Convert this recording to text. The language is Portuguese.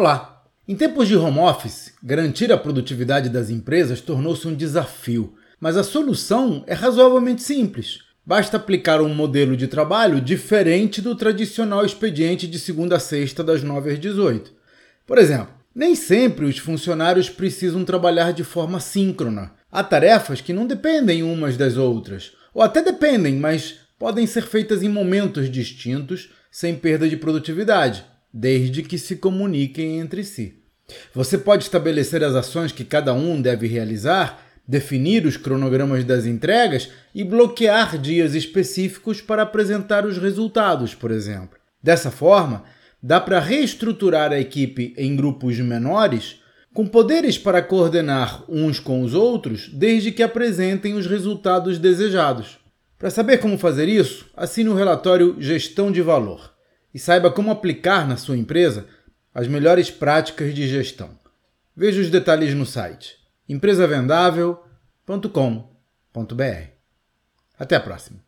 Olá! Em tempos de home office, garantir a produtividade das empresas tornou-se um desafio, mas a solução é razoavelmente simples. Basta aplicar um modelo de trabalho diferente do tradicional expediente de segunda a sexta, das 9 às 18. Por exemplo, nem sempre os funcionários precisam trabalhar de forma síncrona. Há tarefas que não dependem umas das outras, ou até dependem, mas podem ser feitas em momentos distintos, sem perda de produtividade desde que se comuniquem entre si. Você pode estabelecer as ações que cada um deve realizar, definir os cronogramas das entregas e bloquear dias específicos para apresentar os resultados, por exemplo. Dessa forma, dá para reestruturar a equipe em grupos menores com poderes para coordenar uns com os outros desde que apresentem os resultados desejados. Para saber como fazer isso, assine o relatório Gestão de Valor e saiba como aplicar na sua empresa as melhores práticas de gestão. Veja os detalhes no site empresavendável.com.br. Até a próxima!